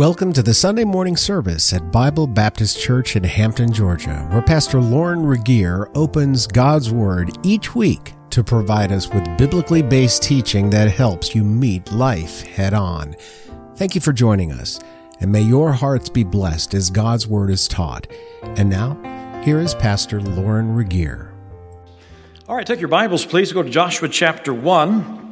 Welcome to the Sunday morning service at Bible Baptist Church in Hampton, Georgia, where Pastor Lauren Regier opens God's Word each week to provide us with biblically based teaching that helps you meet life head on. Thank you for joining us, and may your hearts be blessed as God's Word is taught. And now, here is Pastor Lauren Regier. All right, take your Bibles, please. Go to Joshua chapter 1.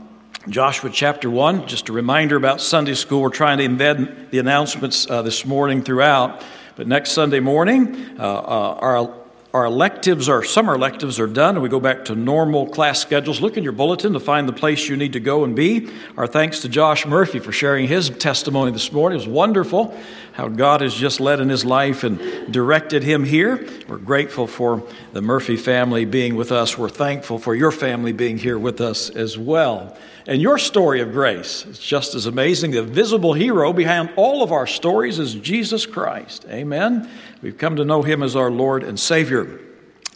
Joshua chapter 1, just a reminder about Sunday school. We're trying to embed the announcements uh, this morning throughout. But next Sunday morning, uh, uh, our our electives, our summer electives are done, and we go back to normal class schedules. Look in your bulletin to find the place you need to go and be. Our thanks to Josh Murphy for sharing his testimony this morning. It was wonderful how God has just led in his life and directed him here. We're grateful for the Murphy family being with us. We're thankful for your family being here with us as well. And your story of grace is just as amazing. The visible hero behind all of our stories is Jesus Christ. Amen. We've come to know him as our Lord and Savior.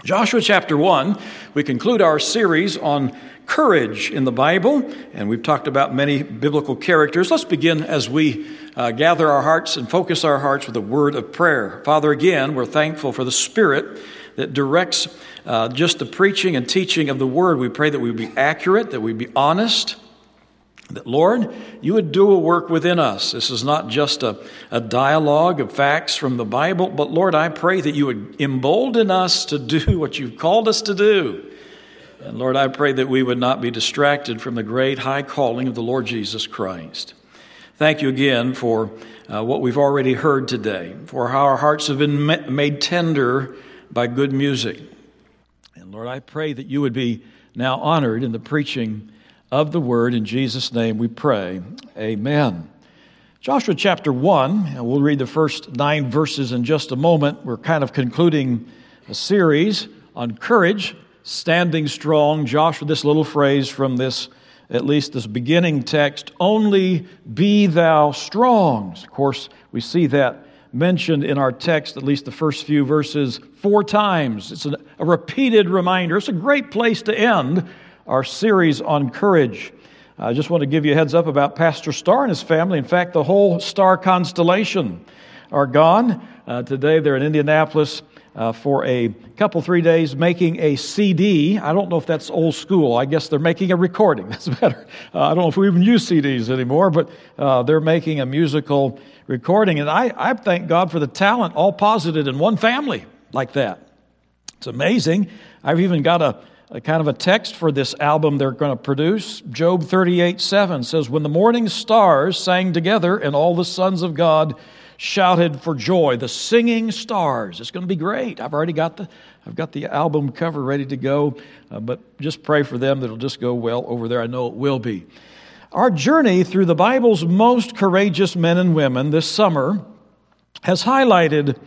Joshua chapter 1, we conclude our series on courage in the Bible, and we've talked about many biblical characters. Let's begin as we uh, gather our hearts and focus our hearts with a word of prayer. Father, again, we're thankful for the Spirit that directs uh, just the preaching and teaching of the Word. We pray that we be accurate, that we be honest, that, Lord, you would do a work within us. This is not just a, a dialogue of facts from the Bible, but Lord, I pray that you would embolden us to do what you've called us to do. And Lord, I pray that we would not be distracted from the great high calling of the Lord Jesus Christ. Thank you again for uh, what we've already heard today, for how our hearts have been made tender by good music. And Lord, I pray that you would be now honored in the preaching of the word. In Jesus' name we pray. Amen. Joshua chapter 1, and we'll read the first nine verses in just a moment. We're kind of concluding a series on courage, standing strong. Joshua, this little phrase from this, at least this beginning text, only be thou strong. Of course, we see that mentioned in our text, at least the first few verses, four times. It's a, a repeated reminder. It's a great place to end our series on courage. I just want to give you a heads up about Pastor Starr and his family. In fact, the whole star constellation are gone. Uh, today they're in Indianapolis uh, for a couple, three days making a CD. I don't know if that's old school. I guess they're making a recording. That's better. Uh, I don't know if we even use CDs anymore, but uh, they're making a musical recording. And I, I thank God for the talent all posited in one family like that. It's amazing. I've even got a a kind of a text for this album they're going to produce. Job 38 7 says, When the morning stars sang together and all the sons of God shouted for joy, the singing stars. It's going to be great. I've already got the, I've got the album cover ready to go, uh, but just pray for them that it'll just go well over there. I know it will be. Our journey through the Bible's most courageous men and women this summer has highlighted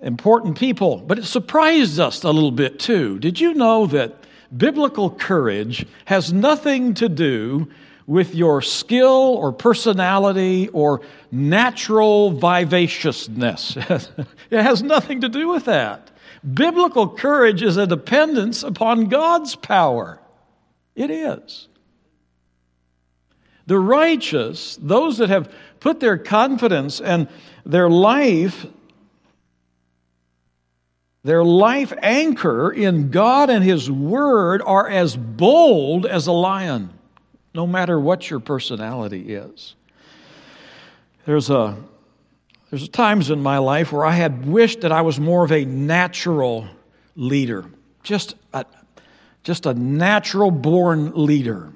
important people, but it surprised us a little bit too. Did you know that biblical courage has nothing to do with your skill or personality or natural vivaciousness. it has nothing to do with that. Biblical courage is a dependence upon God's power. It is. The righteous, those that have put their confidence and their life their life anchor in God and His Word are as bold as a lion, no matter what your personality is. There's a there's times in my life where I had wished that I was more of a natural leader, just a, just a natural born leader.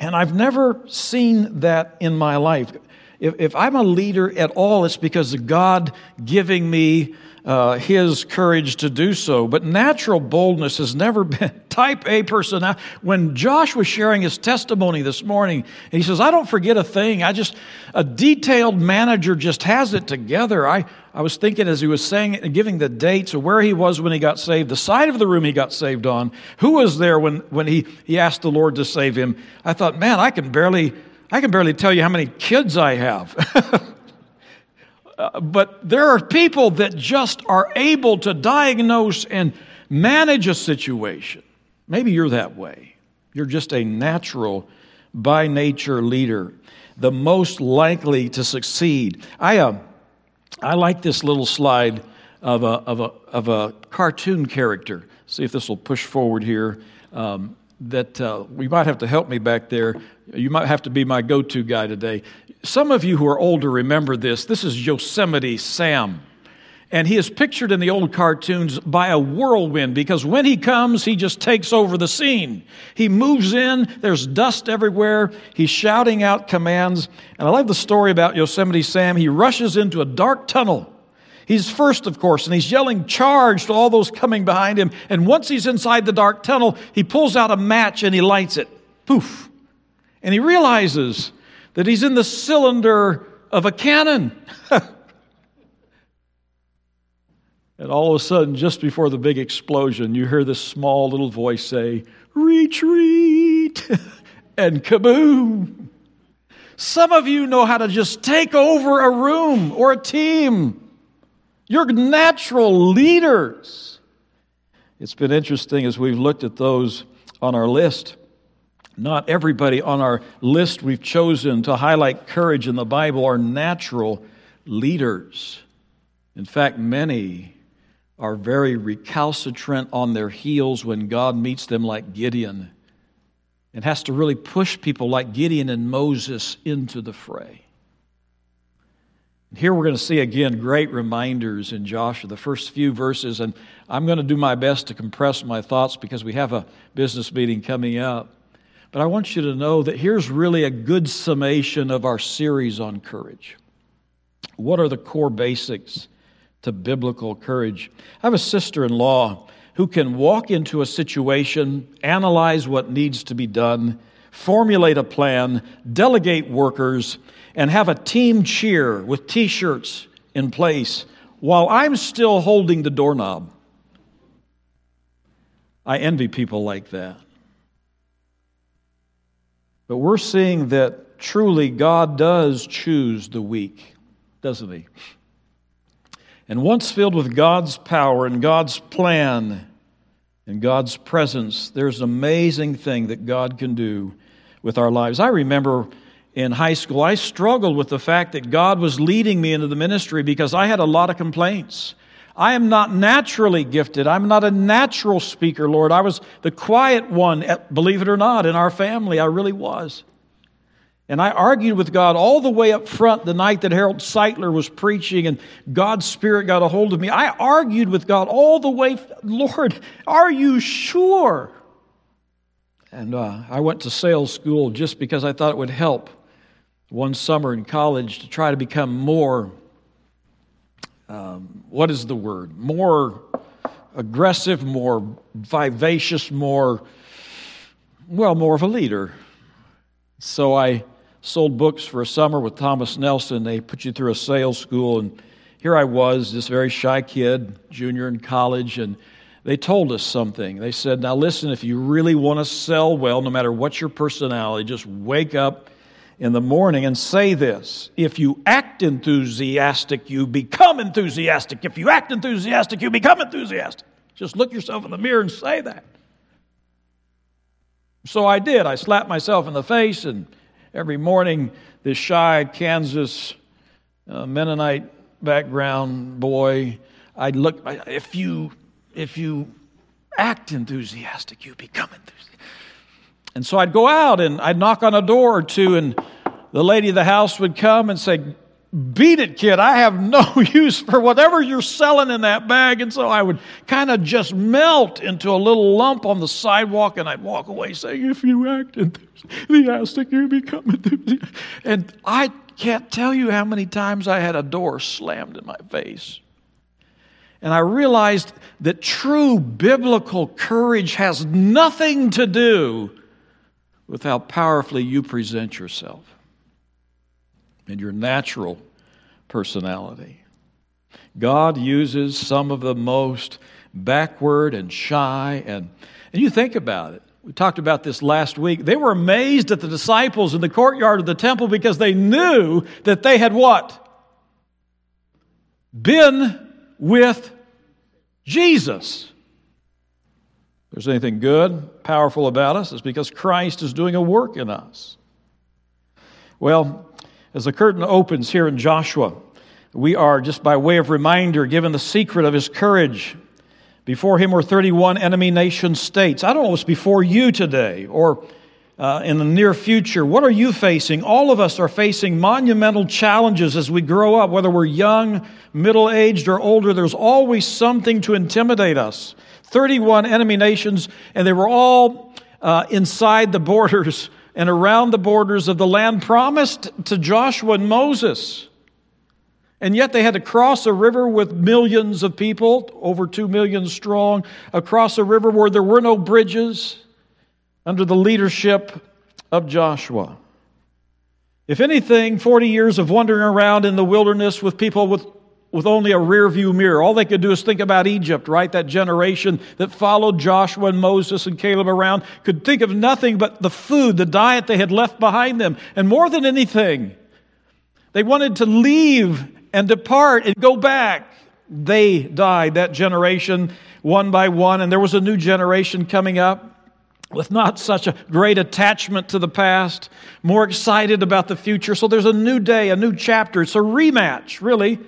And I've never seen that in my life. If, if I'm a leader at all, it's because of God giving me uh, his courage to do so. But natural boldness has never been type A personality. When Josh was sharing his testimony this morning, he says, I don't forget a thing. I just, a detailed manager just has it together. I, I was thinking as he was saying, giving the dates of where he was when he got saved, the side of the room he got saved on, who was there when, when he, he asked the Lord to save him. I thought, man, I can barely, I can barely tell you how many kids I have. But there are people that just are able to diagnose and manage a situation. Maybe you're that way. You're just a natural, by nature leader. the most likely to succeed. I, uh, I like this little slide of a, of, a, of a cartoon character. See if this will push forward here. Um, that uh, we might have to help me back there. You might have to be my go to guy today. Some of you who are older remember this. This is Yosemite Sam. And he is pictured in the old cartoons by a whirlwind because when he comes, he just takes over the scene. He moves in, there's dust everywhere, he's shouting out commands. And I love the story about Yosemite Sam. He rushes into a dark tunnel. He's first, of course, and he's yelling charge to all those coming behind him. And once he's inside the dark tunnel, he pulls out a match and he lights it. Poof. And he realizes that he's in the cylinder of a cannon. And all of a sudden, just before the big explosion, you hear this small little voice say, Retreat! and kaboom! Some of you know how to just take over a room or a team. You're natural leaders. It's been interesting as we've looked at those on our list. Not everybody on our list we've chosen to highlight courage in the Bible are natural leaders. In fact, many are very recalcitrant on their heels when God meets them, like Gideon, and has to really push people like Gideon and Moses into the fray. Here we're going to see again great reminders in Joshua, the first few verses, and I'm going to do my best to compress my thoughts because we have a business meeting coming up. But I want you to know that here's really a good summation of our series on courage. What are the core basics to biblical courage. I have a sister in law who can walk into a situation, analyze what needs to be done, formulate a plan, delegate workers, and have a team cheer with t shirts in place while I'm still holding the doorknob. I envy people like that. But we're seeing that truly God does choose the weak, doesn't He? And once filled with God's power and God's plan and God's presence, there's an amazing thing that God can do with our lives. I remember in high school, I struggled with the fact that God was leading me into the ministry because I had a lot of complaints. I am not naturally gifted. I'm not a natural speaker, Lord. I was the quiet one, believe it or not, in our family. I really was. And I argued with God all the way up front the night that Harold Sightler was preaching and God's Spirit got a hold of me. I argued with God all the way, Lord, are you sure? And uh, I went to sales school just because I thought it would help one summer in college to try to become more, um, what is the word? More aggressive, more vivacious, more, well, more of a leader. So I sold books for a summer with Thomas Nelson. They put you through a sales school, and here I was, this very shy kid, junior in college, and they told us something. They said, Now listen, if you really want to sell well, no matter what your personality, just wake up in the morning and say this. If you act enthusiastic, you become enthusiastic. If you act enthusiastic, you become enthusiastic. Just look yourself in the mirror and say that. So I did. I slapped myself in the face and every morning, this shy Kansas uh, Mennonite background boy, I'd look, if you, if you act enthusiastic, you become enthusiastic. And so I'd go out and I'd knock on a door or two, and the lady of the house would come and say, Beat it, kid. I have no use for whatever you're selling in that bag. And so I would kind of just melt into a little lump on the sidewalk and I'd walk away saying, If you act enthusiastic, you become enthusiastic. And I can't tell you how many times I had a door slammed in my face. And I realized that true biblical courage has nothing to do with how powerfully you present yourself and your natural personality. God uses some of the most backward and shy, and, and you think about it. We talked about this last week. They were amazed at the disciples in the courtyard of the temple because they knew that they had what? Been with Jesus. There's anything good, powerful about us, it's because Christ is doing a work in us. Well, As the curtain opens here in Joshua, we are, just by way of reminder, given the secret of his courage. Before him were 31 enemy nation states. I don't know what's before you today or uh, in the near future. What are you facing? All of us are facing monumental challenges as we grow up, whether we're young, middle aged, or older. There's always something to intimidate us. 31 enemy nations, and they were all uh, inside the borders and around the borders of the land promised to Joshua and Moses. And yet they had to cross a river with millions of people, over two million strong, across a river where there were no bridges under the leadership of Joshua. If anything, 40 years of wandering around in the wilderness with people with, with only a rear view mirror, all they could do is think about Egypt, right? That generation that followed Joshua and Moses and Caleb around could think of nothing but the food, the diet they had left behind them. And more than anything, they wanted to leave and depart and go back. They died, that generation, one by one, and there was a new generation coming up with not such a great attachment to the past, more excited about the future. So there's a new day, a new chapter. It's a rematch, really.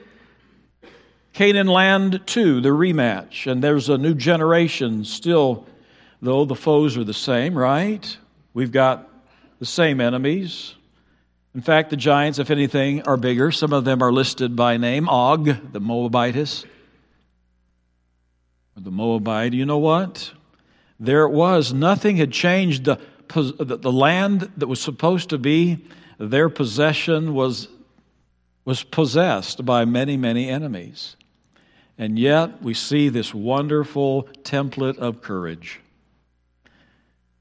Canaan Land 2, the rematch. And there's a new generation still, though the foes are the same, right? We've got the same enemies. In fact, the giants, if anything, are bigger. Some of them are listed by name Og, the Moabitess. The Moabite, you know what? there it was. Nothing had changed. The, the land that was supposed to be their possession was, was possessed by many, many enemies. And yet we see this wonderful template of courage.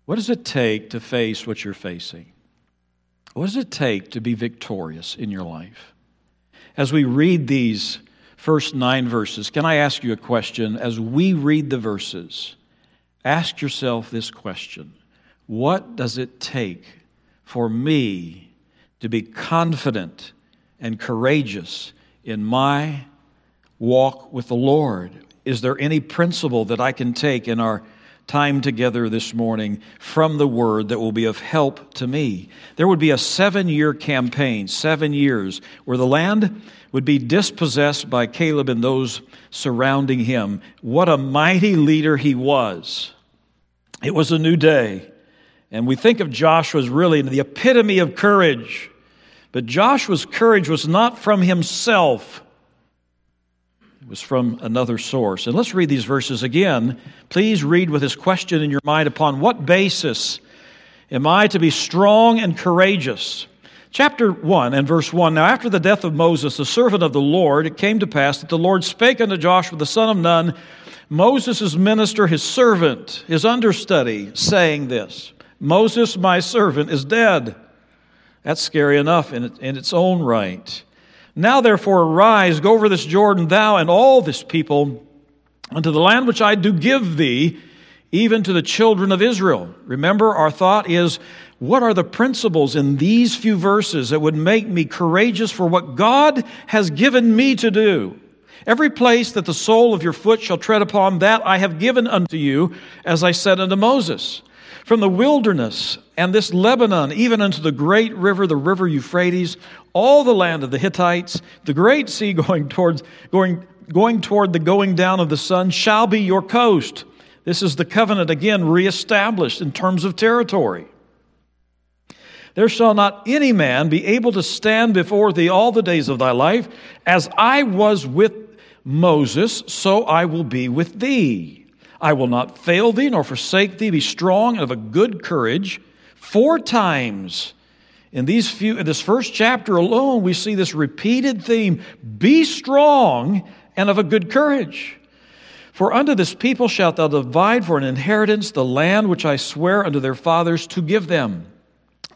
What does it take to face what you're facing? What does it take to be victorious in your life? As we read these first nine verses, can I ask you a question? As we read the verses, ask yourself this question What does it take for me to be confident and courageous in my walk with the Lord? Is there any principle that I can take in our time together this morning from the Word that will be of help to me? There would be a seven year campaign, seven years, where the land would be dispossessed by Caleb and those surrounding him. What a mighty leader he was. It was a new day. And we think of Joshua as really the epitome of courage. But Joshua's courage was not from himself, it was from another source. And let's read these verses again. Please read with this question in your mind upon what basis am I to be strong and courageous? Chapter 1 and verse 1 Now, after the death of Moses, the servant of the Lord, it came to pass that the Lord spake unto Joshua the son of Nun, Moses' minister, his servant, his understudy, saying this Moses, my servant, is dead. That's scary enough in, in its own right. Now, therefore, arise, go over this Jordan, thou and all this people, unto the land which I do give thee, even to the children of Israel. Remember, our thought is what are the principles in these few verses that would make me courageous for what God has given me to do? Every place that the sole of your foot shall tread upon, that I have given unto you, as I said unto Moses. From the wilderness and this Lebanon, even unto the great river, the river Euphrates, all the land of the Hittites, the great sea going towards going going toward the going down of the sun shall be your coast. This is the covenant again reestablished in terms of territory. There shall not any man be able to stand before thee all the days of thy life, as I was with Moses, so I will be with thee. I will not fail thee nor forsake thee. Be strong and of a good courage. Four times in these few in this first chapter alone, we see this repeated theme: be strong and of a good courage. For unto this people shalt thou divide for an inheritance the land which I swear unto their fathers to give them.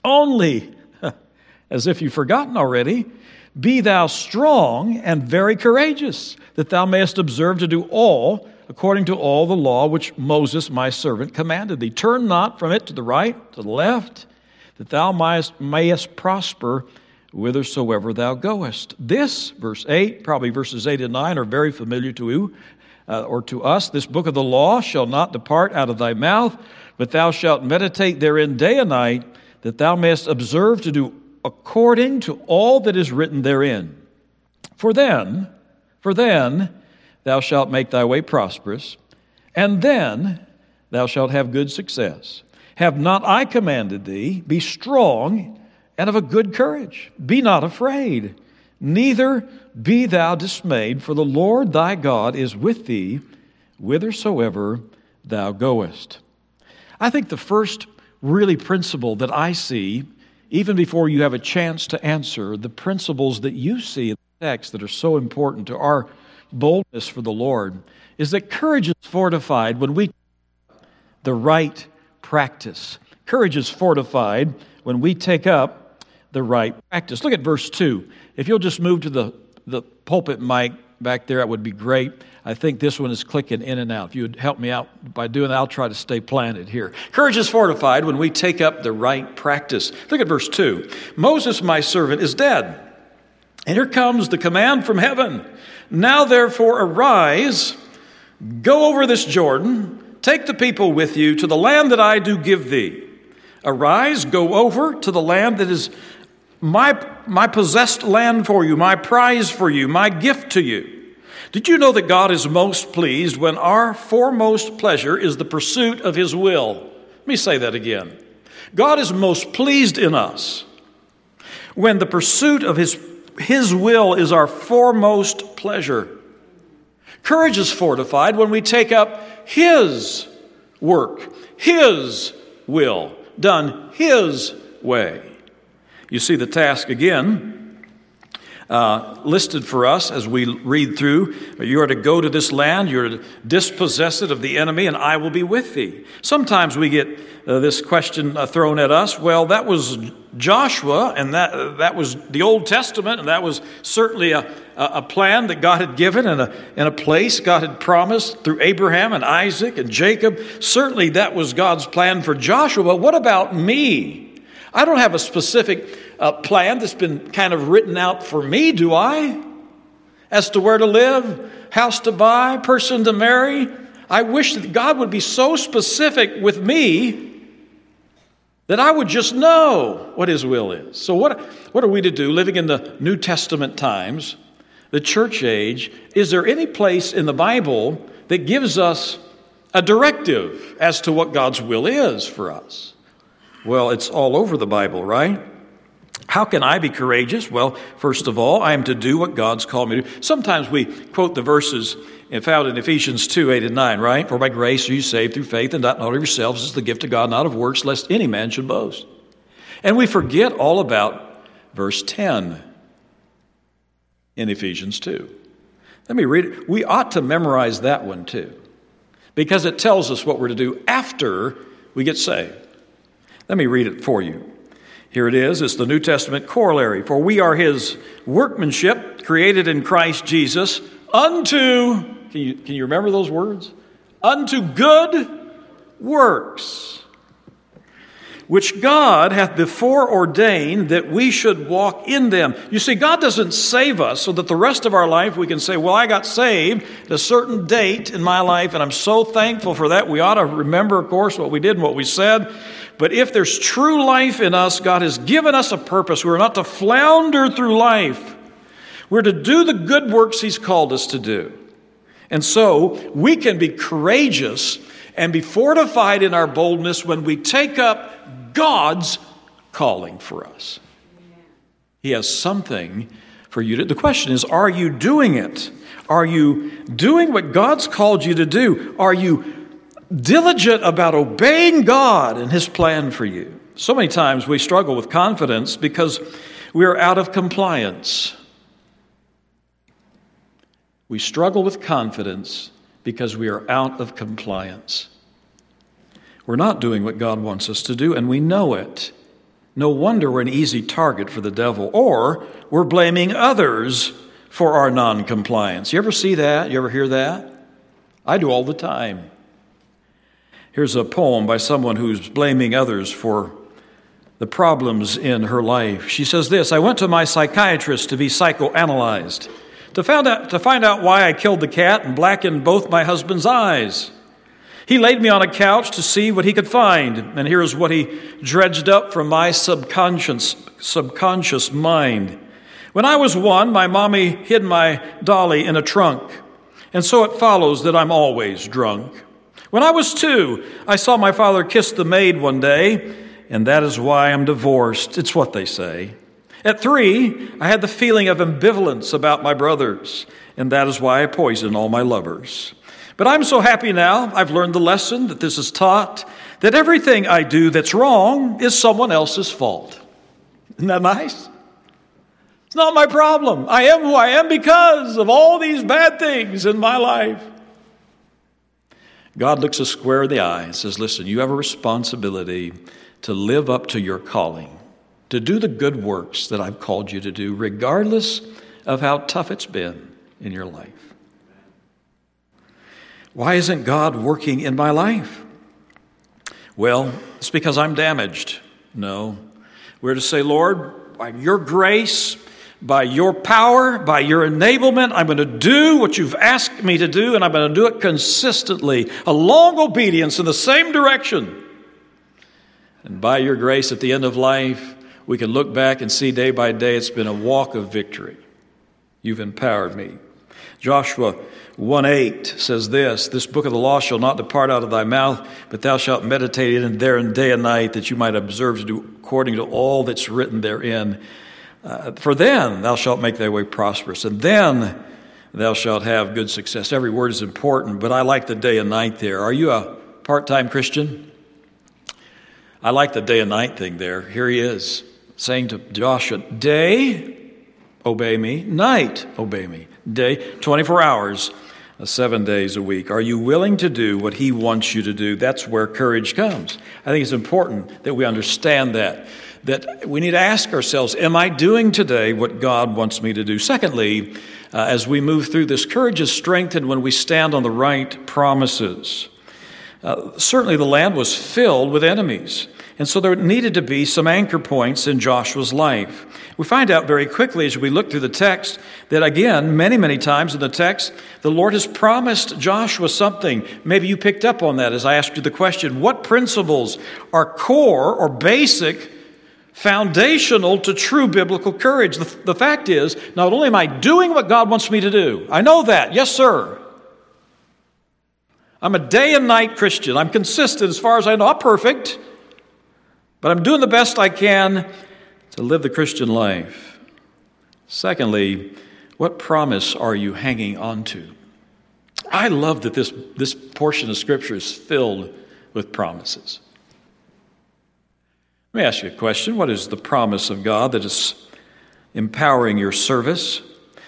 Only, as if you've forgotten already, be thou strong and very courageous, that thou mayest observe to do all according to all the law which Moses my servant commanded thee. Turn not from it to the right, to the left, that thou mayest, mayest prosper whithersoever thou goest. This, verse 8, probably verses 8 and 9, are very familiar to you uh, or to us. This book of the law shall not depart out of thy mouth, but thou shalt meditate therein day and night, that thou mayest observe to do according to all that is written therein. For then, for then thou shalt make thy way prosperous, and then thou shalt have good success. Have not I commanded thee? Be strong and of a good courage. Be not afraid, neither be thou dismayed, for the Lord thy God is with thee whithersoever thou goest. I think the first really principle that I see, even before you have a chance to answer, the principles that you see in the text that are so important to our boldness for the Lord, is that courage is fortified when we the right practice. Courage is fortified when we take up the right practice. Look at verse 2. If you'll just move to the, the pulpit mic back there, that would be great. I think this one is clicking in and out. If you would help me out by doing that, I'll try to stay planted here. Courage is fortified when we take up the right practice. Look at verse 2. Moses, my servant, is dead. And here comes the command from heaven. Now, therefore, arise, go over this Jordan, take the people with you to the land that I do give thee. Arise, go over to the land that is my, my possessed land for you, my prize for you, my gift to you. Did you know that God is most pleased when our foremost pleasure is the pursuit of His will? Let me say that again. God is most pleased in us when the pursuit of His, His will is our foremost pleasure. Courage is fortified when we take up His work, His will, done His way. You see the task again uh, listed for us as we read through. You are to go to this land, you're to dispossess it of the enemy, and I will be with thee. Sometimes we get uh, this question uh, thrown at us. Well, that was Joshua, and that, uh, that was the Old Testament, and that was certainly a, a plan that God had given and a, and a place God had promised through Abraham and Isaac and Jacob. Certainly that was God's plan for Joshua, what about me? I don't have a specific uh, plan that's been kind of written out for me, do I? As to where to live, house to buy, person to marry. I wish that God would be so specific with me that I would just know what His will is. So, what, what are we to do living in the New Testament times, the church age? Is there any place in the Bible that gives us a directive as to what God's will is for us? Well, it's all over the Bible, right? How can I be courageous? Well, first of all, I am to do what God's called me to. Sometimes we quote the verses found in Ephesians 2 8 and 9, right? For by grace are you saved through faith, and not of yourselves is the gift of God, not of works, lest any man should boast. And we forget all about verse 10 in Ephesians 2. Let me read it. We ought to memorize that one too, because it tells us what we're to do after we get saved. Let me read it for you. Here it is. It's the New Testament corollary. For we are his workmanship, created in Christ Jesus, unto, can you, can you remember those words? Unto good works, which God hath before ordained that we should walk in them. You see, God doesn't save us so that the rest of our life we can say, Well, I got saved at a certain date in my life, and I'm so thankful for that. We ought to remember, of course, what we did and what we said. But if there's true life in us, God has given us a purpose. We're not to flounder through life. We're to do the good works He's called us to do. And so we can be courageous and be fortified in our boldness when we take up God's calling for us. He has something for you to. The question is are you doing it? Are you doing what God's called you to do? Are you diligent about obeying God and His plan for you. So many times we struggle with confidence because we are out of compliance. We struggle with confidence because we are out of compliance. We're not doing what God wants us to do, and we know it. No wonder we're an easy target for the devil, or we're blaming others for our noncompliance. You ever see that? You ever hear that? I do all the time. Here's a poem by someone who's blaming others for the problems in her life. She says this I went to my psychiatrist to be psychoanalyzed, to find out, to find out why I killed the cat and blackened both my husband's eyes. He laid me on a couch to see what he could find, and here's what he dredged up from my subconscious, subconscious mind. When I was one, my mommy hid my dolly in a trunk, and so it follows that I'm always drunk. When I was two, I saw my father kiss the maid one day, and that is why I'm divorced. It's what they say. At three, I had the feeling of ambivalence about my brothers, and that is why I poison all my lovers. But I'm so happy now, I've learned the lesson that this is taught that everything I do that's wrong is someone else's fault. Isn't that nice? It's not my problem. I am who I am because of all these bad things in my life. God looks us square in the eye and says, Listen, you have a responsibility to live up to your calling, to do the good works that I've called you to do, regardless of how tough it's been in your life. Why isn't God working in my life? Well, it's because I'm damaged. No. We're to say, Lord, by your grace, by your power, by your enablement, I'm going to do what you've asked me to do, and I'm going to do it consistently, a long obedience in the same direction. And by your grace at the end of life, we can look back and see day by day it's been a walk of victory. You've empowered me. Joshua 1 8 says this This book of the law shall not depart out of thy mouth, but thou shalt meditate in therein day and night, that you might observe to do according to all that's written therein. Uh, for then thou shalt make thy way prosperous, and then thou shalt have good success. Every word is important, but I like the day and night there. Are you a part time Christian? I like the day and night thing there. Here he is saying to Joshua, Day, obey me, night, obey me. Day, 24 hours, uh, seven days a week. Are you willing to do what he wants you to do? That's where courage comes. I think it's important that we understand that. That we need to ask ourselves, Am I doing today what God wants me to do? Secondly, uh, as we move through this, courage is strengthened when we stand on the right promises. Uh, certainly, the land was filled with enemies. And so there needed to be some anchor points in Joshua's life. We find out very quickly as we look through the text that, again, many, many times in the text, the Lord has promised Joshua something. Maybe you picked up on that as I asked you the question what principles are core or basic, foundational to true biblical courage? The, the fact is, not only am I doing what God wants me to do, I know that, yes, sir. I'm a day and night Christian. I'm consistent as far as I know. Perfect. But I'm doing the best I can to live the Christian life. Secondly, what promise are you hanging on to? I love that this, this portion of Scripture is filled with promises. Let me ask you a question. What is the promise of God that is empowering your service?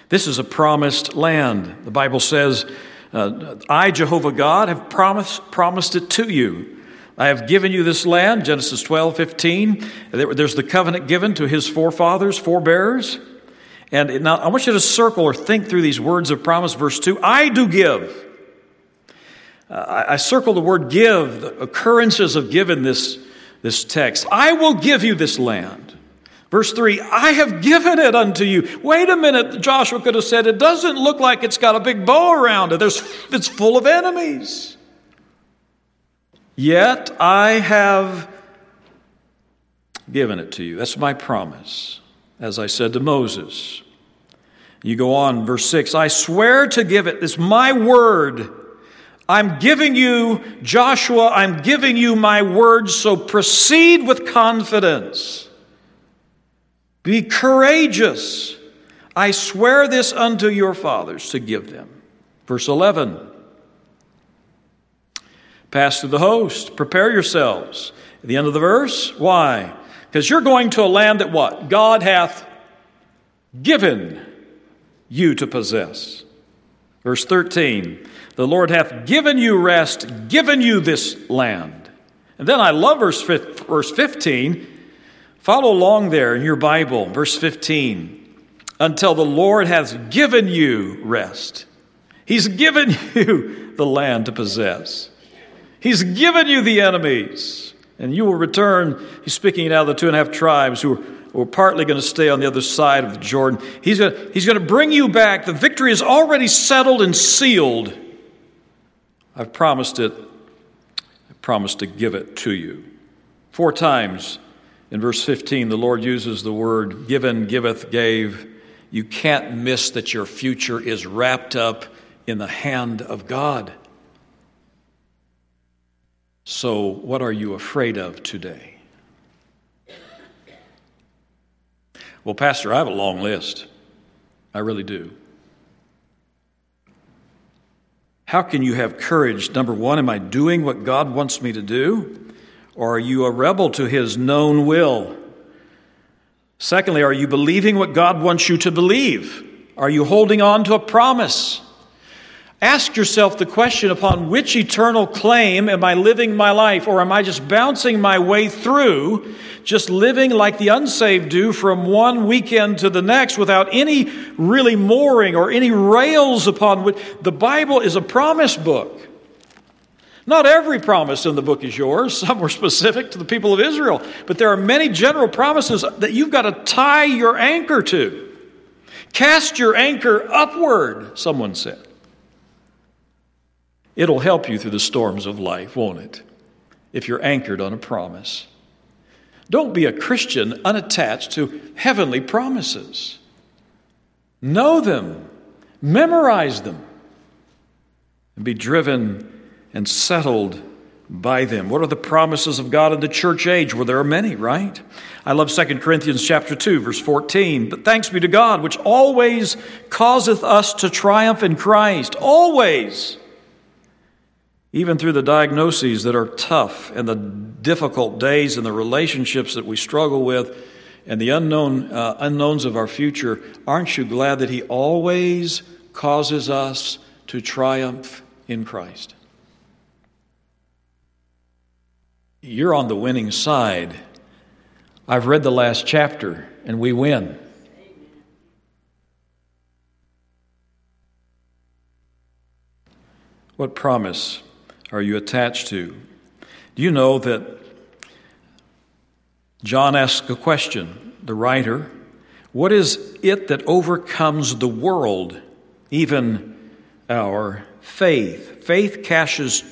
This is a promised land. The Bible says, uh, I, Jehovah God, have promised, promised it to you. I have given you this land, Genesis 12, 15. There's the covenant given to his forefathers, forebearers. And now I want you to circle or think through these words of promise. Verse 2 I do give. Uh, I circle the word give, the occurrences of give in this, this text. I will give you this land. Verse 3 I have given it unto you. Wait a minute, Joshua could have said, it doesn't look like it's got a big bow around it. There's, it's full of enemies. Yet I have given it to you. That's my promise, as I said to Moses. You go on, verse 6 I swear to give it. It's my word. I'm giving you, Joshua, I'm giving you my word, so proceed with confidence. Be courageous. I swear this unto your fathers to give them. Verse 11 Pass through the host. Prepare yourselves. At the end of the verse, why? Because you're going to a land that what? God hath given you to possess. Verse 13, the Lord hath given you rest, given you this land. And then I love verse, verse 15. Follow along there in your Bible, verse 15. Until the Lord has given you rest. He's given you the land to possess. He's given you the enemies, and you will return. He's speaking now of the two and a half tribes who are, are partly going to stay on the other side of the Jordan. He's going, he's going to bring you back. The victory is already settled and sealed. I've promised it I promised to give it to you. Four times in verse 15, the Lord uses the word given, giveth, gave. You can't miss that your future is wrapped up in the hand of God. So, what are you afraid of today? Well, Pastor, I have a long list. I really do. How can you have courage? Number one, am I doing what God wants me to do? Or are you a rebel to his known will? Secondly, are you believing what God wants you to believe? Are you holding on to a promise? Ask yourself the question upon which eternal claim am I living my life, or am I just bouncing my way through, just living like the unsaved do from one weekend to the next without any really mooring or any rails upon which the Bible is a promise book. Not every promise in the book is yours. Some were specific to the people of Israel. But there are many general promises that you've got to tie your anchor to. Cast your anchor upward, someone said. It'll help you through the storms of life, won't it? If you're anchored on a promise. Don't be a Christian unattached to heavenly promises. Know them, memorize them, and be driven and settled by them. What are the promises of God in the church age? Well, there are many, right? I love 2 Corinthians chapter 2, verse 14. But thanks be to God, which always causeth us to triumph in Christ. Always even through the diagnoses that are tough and the difficult days and the relationships that we struggle with and the unknown uh, unknowns of our future, aren't you glad that He always causes us to triumph in Christ? You're on the winning side. I've read the last chapter, and we win. What promise are you attached to? Do you know that John asks a question, the writer, what is it that overcomes the world, even our faith? Faith cashes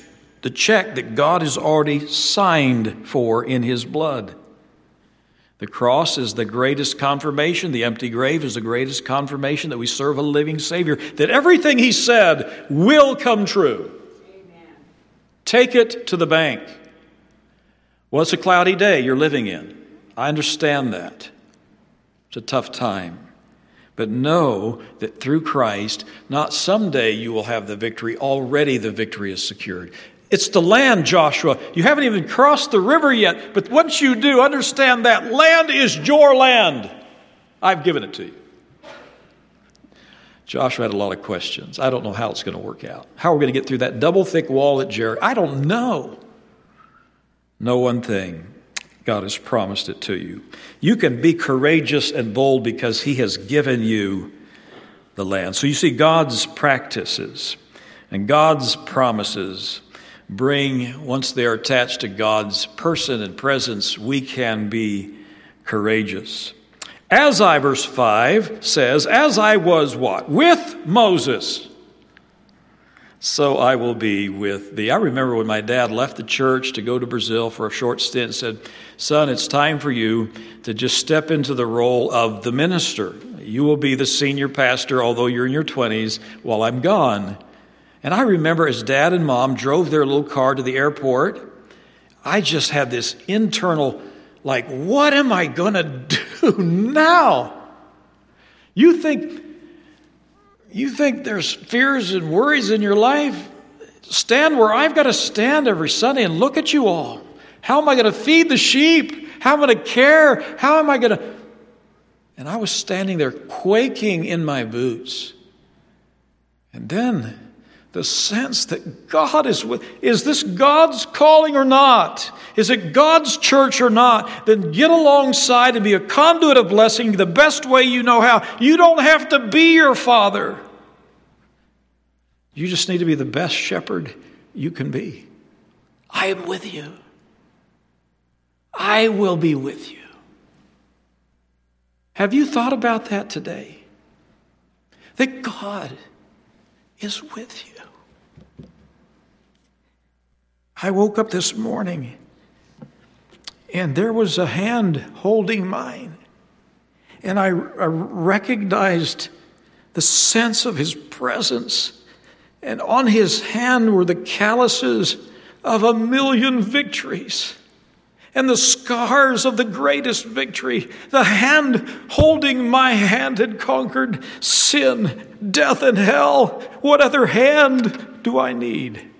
the check that God has already signed for in His blood. The cross is the greatest confirmation. The empty grave is the greatest confirmation that we serve a living Savior, that everything He said will come true. Take it to the bank. Well, it's a cloudy day you're living in. I understand that. It's a tough time. But know that through Christ, not someday you will have the victory, already the victory is secured. It's the land, Joshua. You haven't even crossed the river yet, but once you do, understand that land is your land. I've given it to you. Joshua had a lot of questions. I don't know how it's going to work out. How are we going to get through that double thick wall at Jericho? I don't know. No one thing God has promised it to you. You can be courageous and bold because He has given you the land. So you see, God's practices and God's promises bring, once they are attached to God's person and presence, we can be courageous. As I, verse 5 says, as I was what? With Moses. So I will be with thee. I remember when my dad left the church to go to Brazil for a short stint and said, Son, it's time for you to just step into the role of the minister. You will be the senior pastor, although you're in your 20s, while I'm gone. And I remember as dad and mom drove their little car to the airport, I just had this internal like, what am I going to do now? You think, you think there's fears and worries in your life? Stand where I've got to stand every Sunday and look at you all. How am I going to feed the sheep? How am I going to care? How am I going to. And I was standing there quaking in my boots. And then the sense that God is with. Is this God's calling or not? Is it God's church or not? Then get alongside and be a conduit of blessing the best way you know how. You don't have to be your father. You just need to be the best shepherd you can be. I am with you. I will be with you. Have you thought about that today? That God is with you. I woke up this morning and there was a hand holding mine. And I, I recognized the sense of his presence. And on his hand were the calluses of a million victories and the scars of the greatest victory. The hand holding my hand had conquered sin, death, and hell. What other hand do I need?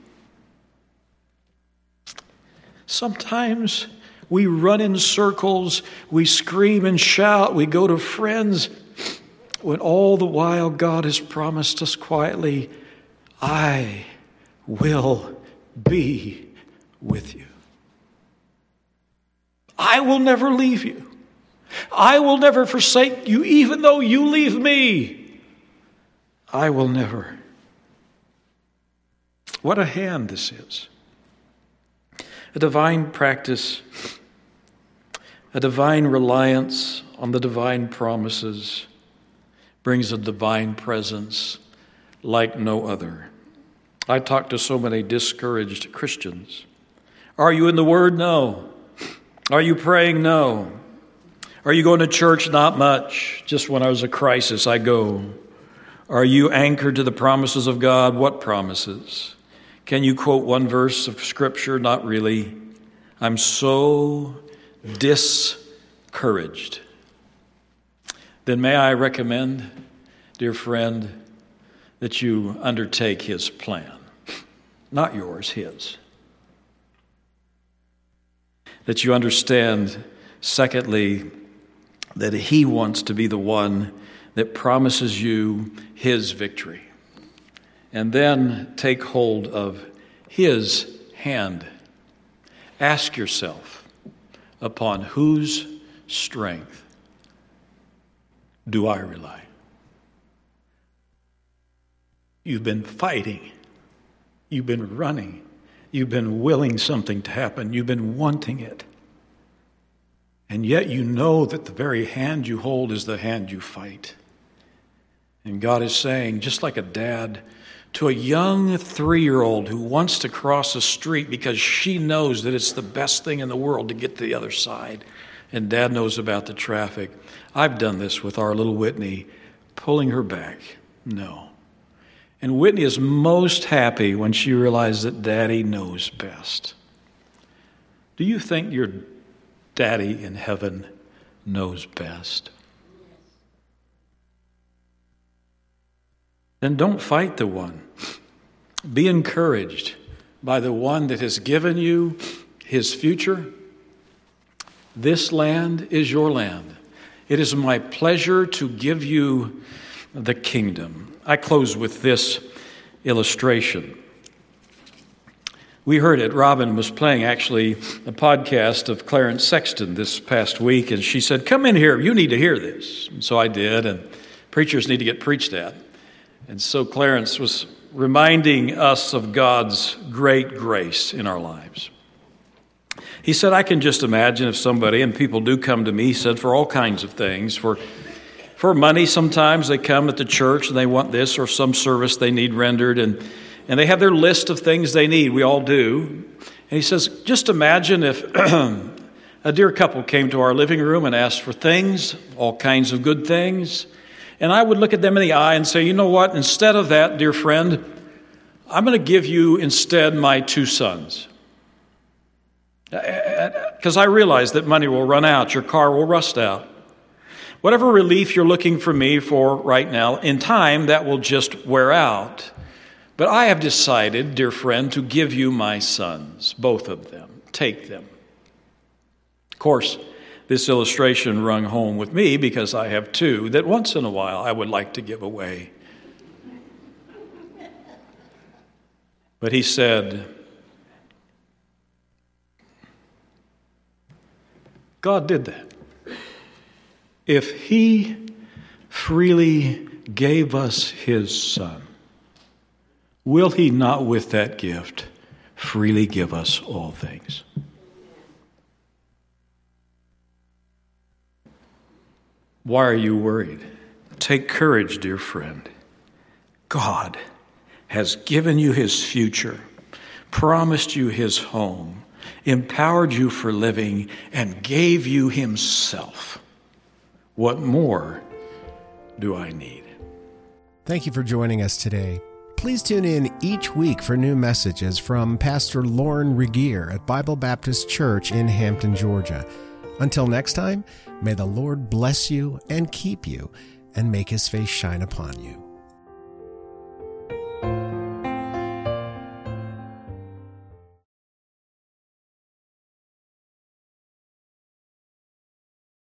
Sometimes we run in circles, we scream and shout, we go to friends, when all the while God has promised us quietly, I will be with you. I will never leave you. I will never forsake you, even though you leave me. I will never. What a hand this is. A divine practice, a divine reliance on the divine promises brings a divine presence like no other. I talk to so many discouraged Christians. Are you in the Word? No. Are you praying? No. Are you going to church? Not much. Just when I was a crisis, I go. Are you anchored to the promises of God? What promises? Can you quote one verse of Scripture? Not really. I'm so discouraged. Then may I recommend, dear friend, that you undertake His plan. Not yours, His that you understand, secondly, that He wants to be the one that promises you His victory. And then take hold of His hand. Ask yourself, upon whose strength do I rely? You've been fighting, you've been running You've been willing something to happen, you've been wanting it. And yet you know that the very hand you hold is the hand you fight. And God is saying, just like a dad to a young three year old who wants to cross a street because she knows that it's the best thing in the world to get to the other side, and dad knows about the traffic. I've done this with our little Whitney, pulling her back. No. And Whitney is most happy when she realizes that daddy knows best. Do you think your daddy in heaven knows best? Then don't fight the one. Be encouraged by the one that has given you his future. This land is your land. It is my pleasure to give you the kingdom. I close with this illustration. We heard it. Robin was playing actually a podcast of Clarence Sexton this past week, and she said, Come in here, you need to hear this. And so I did, and preachers need to get preached at. And so Clarence was reminding us of God's great grace in our lives. He said, I can just imagine if somebody, and people do come to me, he said, for all kinds of things, for for money, sometimes they come at the church and they want this or some service they need rendered, and, and they have their list of things they need. We all do. And he says, just imagine if a dear couple came to our living room and asked for things, all kinds of good things. And I would look at them in the eye and say, you know what? Instead of that, dear friend, I'm going to give you instead my two sons. Uh, uh, uh, because I realize that money will run out, your car will rust out. Whatever relief you're looking for me for right now, in time, that will just wear out. But I have decided, dear friend, to give you my sons, both of them. Take them. Of course, this illustration rung home with me because I have two that once in a while I would like to give away. But he said, God did that if He freely gave us His Son, will He not, with that gift, freely give us all things? Why are you worried? Take courage, dear friend. God has given you His future promised you his home, empowered you for living, and gave you himself. What more do I need? Thank you for joining us today. Please tune in each week for new messages from Pastor Lauren Regier at Bible Baptist Church in Hampton, Georgia. Until next time, may the Lord bless you and keep you and make his face shine upon you.